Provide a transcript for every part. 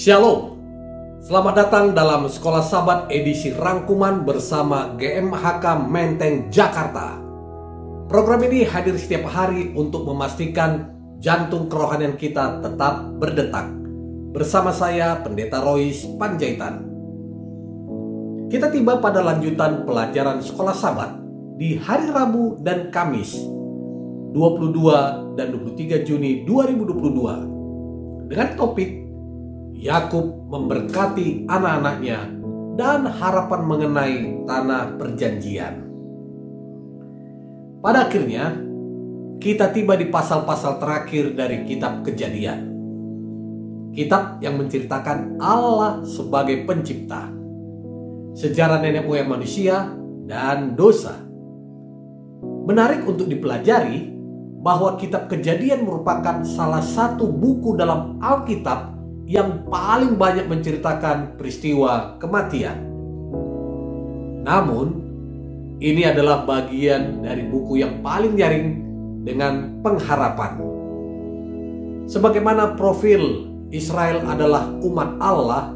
Shalom. Selamat datang dalam Sekolah Sabat edisi rangkuman bersama GMHK Menteng Jakarta. Program ini hadir setiap hari untuk memastikan jantung kerohanian kita tetap berdetak. Bersama saya Pendeta Rois Panjaitan. Kita tiba pada lanjutan pelajaran Sekolah Sabat di hari Rabu dan Kamis 22 dan 23 Juni 2022 dengan topik Yakub memberkati anak-anaknya dan harapan mengenai tanah perjanjian. Pada akhirnya, kita tiba di pasal-pasal terakhir dari kitab Kejadian. Kitab yang menceritakan Allah sebagai pencipta, sejarah nenek moyang manusia, dan dosa. Menarik untuk dipelajari bahwa kitab Kejadian merupakan salah satu buku dalam Alkitab yang paling banyak menceritakan peristiwa kematian. Namun, ini adalah bagian dari buku yang paling nyaring dengan pengharapan. Sebagaimana profil Israel adalah umat Allah,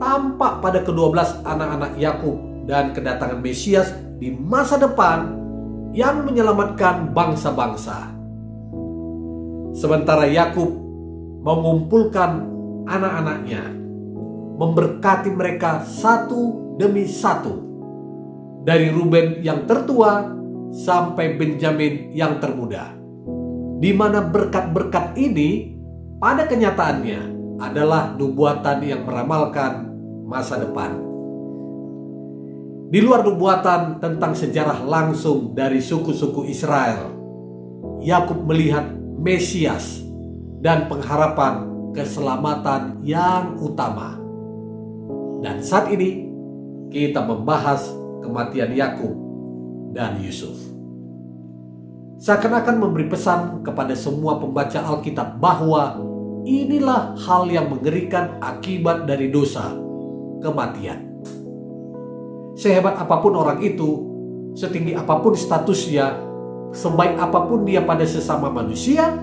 tampak pada kedua belas anak-anak Yakub dan kedatangan Mesias di masa depan yang menyelamatkan bangsa-bangsa. Sementara Yakub mengumpulkan anak-anaknya, memberkati mereka satu demi satu. Dari Ruben yang tertua sampai Benjamin yang termuda. Di mana berkat-berkat ini pada kenyataannya adalah nubuatan yang meramalkan masa depan. Di luar nubuatan tentang sejarah langsung dari suku-suku Israel, Yakub melihat Mesias dan pengharapan keselamatan yang utama. Dan saat ini kita membahas kematian Yakub dan Yusuf. Seakan-akan memberi pesan kepada semua pembaca Alkitab bahwa inilah hal yang mengerikan akibat dari dosa, kematian. Sehebat apa pun orang itu, setinggi apa pun statusnya, sebaik apa pun dia pada sesama manusia,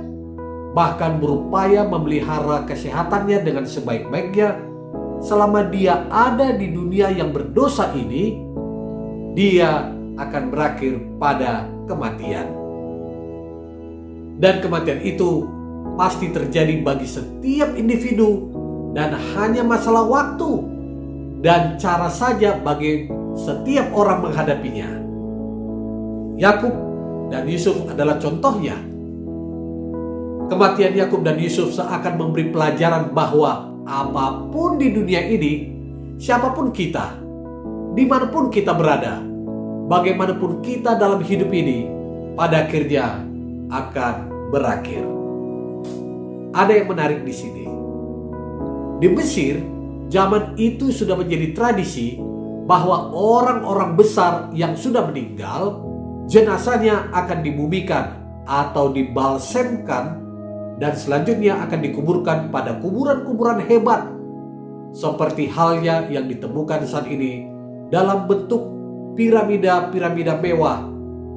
bahkan berupaya memelihara kesehatannya dengan sebaik-baiknya selama dia ada di dunia yang berdosa ini, dia akan berakhir pada kematian. Dan kematian itu pasti terjadi bagi setiap individu dan hanya masalah waktu dan cara saja bagi setiap orang menghadapinya. Yakub dan Yusuf adalah contohnya Kematian Yakub dan Yusuf seakan memberi pelajaran bahwa apa pun di dunia ini, siapa pun kita, di mana pun kita berada, bagaimanapun kita dalam hidup ini, pada akhirnya akan berakhir. Ada yang menarik di sini. Di Mesir, zaman itu sudah menjadi tradisi bahwa orang-orang besar yang sudah meninggal, jenazahnya akan dibumikan atau dibalsemkan dan selanjutnya akan dikuburkan pada kuburan-kuburan hebat seperti halnya yang ditemukan saat ini dalam bentuk piramida-piramida mewah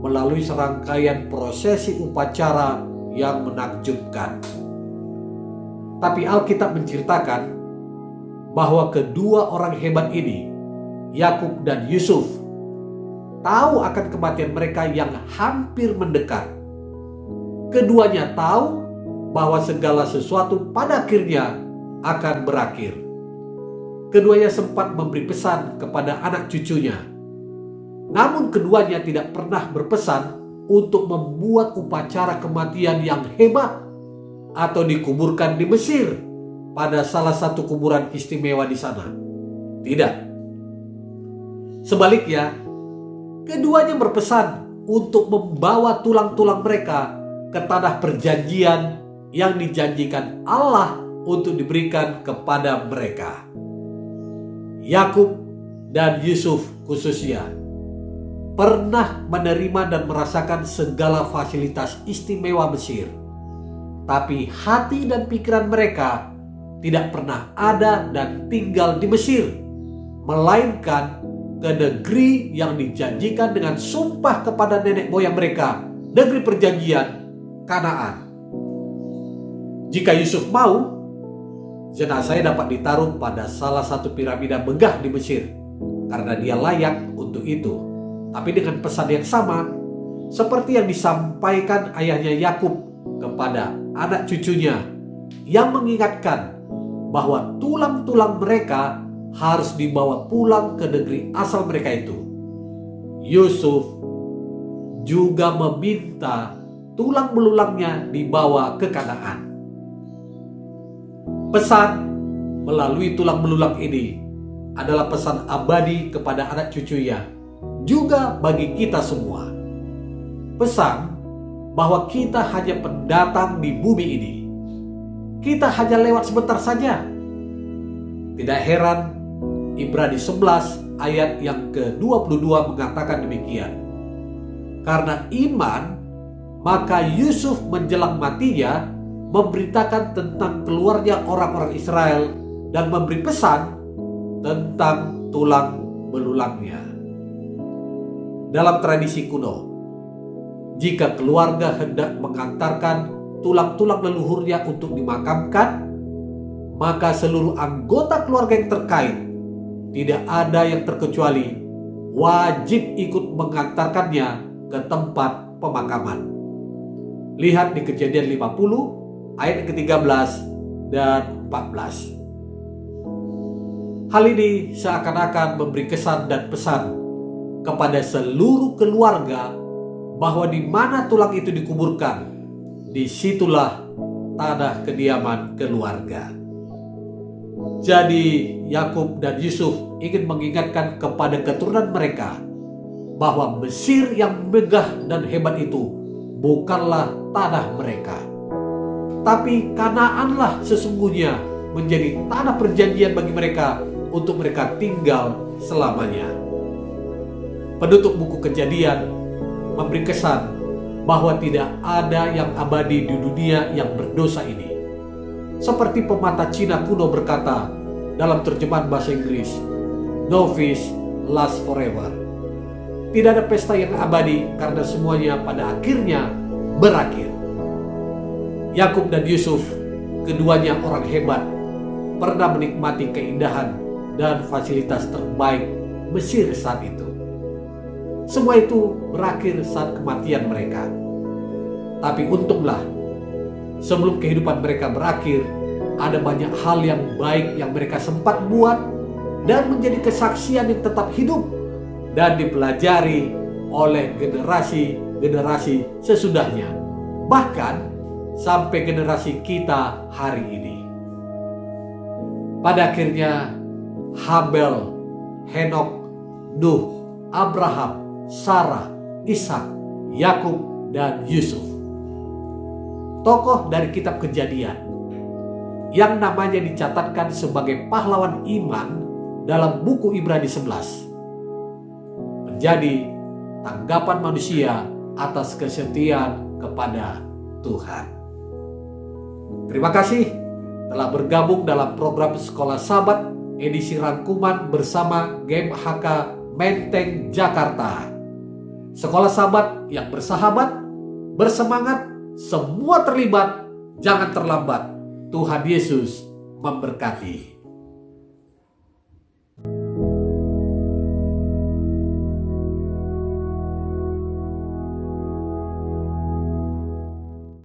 melalui serangkaian prosesi upacara yang menakjubkan. Tapi Alkitab menceritakan bahwa kedua orang hebat ini, Yakub dan Yusuf, tahu akan kematian mereka yang hampir mendekat. Keduanya tahu bahwa segala sesuatu pada akhirnya akan berakhir. Keduanya sempat memberi pesan kepada anak cucunya. Namun keduanya tidak pernah berpesan untuk membuat upacara kematian yang hebat atau dikuburkan di Mesir pada salah satu kuburan istimewa di sana. Tidak. Sebaliknya, keduanya berpesan untuk membawa tulang-tulang mereka ke tanah perjanjian yang dijanjikan Allah untuk diberikan kepada mereka. Yakub dan Yusuf khususnya pernah menerima dan merasakan segala fasilitas istimewa Mesir. Tapi hati dan pikiran mereka tidak pernah ada dan tinggal di Mesir, melainkan ke negeri yang dijanjikan dengan sumpah kepada nenek moyang mereka, negeri perjanjian Kanaan. Jika Yusuf mau, jenazahnya dapat ditaruh pada salah satu piramida megah di Mesir karena dia layak untuk itu. Tapi dengan pesan yang sama, seperti yang disampaikan ayahnya Yakub kepada anak cucunya yang mengingatkan bahwa tulang-tulang mereka harus dibawa pulang ke negeri asal mereka itu. Yusuf juga meminta tulang belulangnya dibawa ke Kanaan. Pesan melalui tulang belulang ini adalah pesan abadi kepada anak cucunya, juga bagi kita semua. Pesan bahwa kita hanya pendatang di bumi ini. Kita hanya lewat sebentar saja. Tidak heran Ibrani 11 ayat yang ke-22 mengatakan demikian. Karena iman, maka Yusuf menjelang matinya memberitakan tentang keluarnya orang-orang Israel dan memberi pesan tentang tulang belulangnya. Dalam tradisi kuno, jika keluarga hendak mengantarkan tulang-tulang leluhurnya untuk dimakamkan, maka seluruh anggota keluarga yang terkait tidak ada yang terkecuali wajib ikut mengantarkannya ke tempat pemakaman. Lihat di kejadian 50 ayat ke-13 dan 14. Hal ini seakan-akan memberi kesan dan pesan kepada seluruh keluarga bahwa di mana tulang itu dikuburkan, di situlah tanah kediaman keluarga. Jadi Yakub dan Yusuf ingin mengingatkan kepada keturunan mereka bahwa Mesir yang megah dan hebat itu bukanlah tanah mereka tapi Kanaanlah sesungguhnya menjadi tanah perjanjian bagi mereka untuk mereka tinggal selamanya. Penutup buku Kejadian memberi kesan bahwa tidak ada yang abadi di dunia yang berdosa ini. Seperti pemata Cina kuno berkata dalam terjemahan bahasa Inggris, "No fish last forever." Tidak ada pesta yang abadi karena semuanya pada akhirnya berakhir. Yakub dan Yusuf, keduanya orang hebat, pernah menikmati keindahan dan fasilitas terbaik Mesir saat itu. Semua itu berakhir saat kematian mereka. Tapi untunglah, sebelum kehidupan mereka berakhir, ada banyak hal yang baik yang mereka sempat buat dan menjadi kesaksian yang tetap hidup dan dipelajari oleh generasi-generasi sesudahnya. Bahkan sampai generasi kita hari ini. Pada akhirnya Habel, Henok, Nuh, Abraham, Sarah, Ishak, Yakub, dan Yusuf. Tokoh dari kitab kejadian yang namanya dicatatkan sebagai pahlawan iman dalam buku Ibrani 11 menjadi tanggapan manusia atas kesetiaan kepada Tuhan. Terima kasih telah bergabung dalam program Sekolah Sabat edisi rangkuman bersama Game HK Menteng Jakarta. Sekolah Sabat yang bersahabat, bersemangat, semua terlibat, jangan terlambat. Tuhan Yesus memberkati.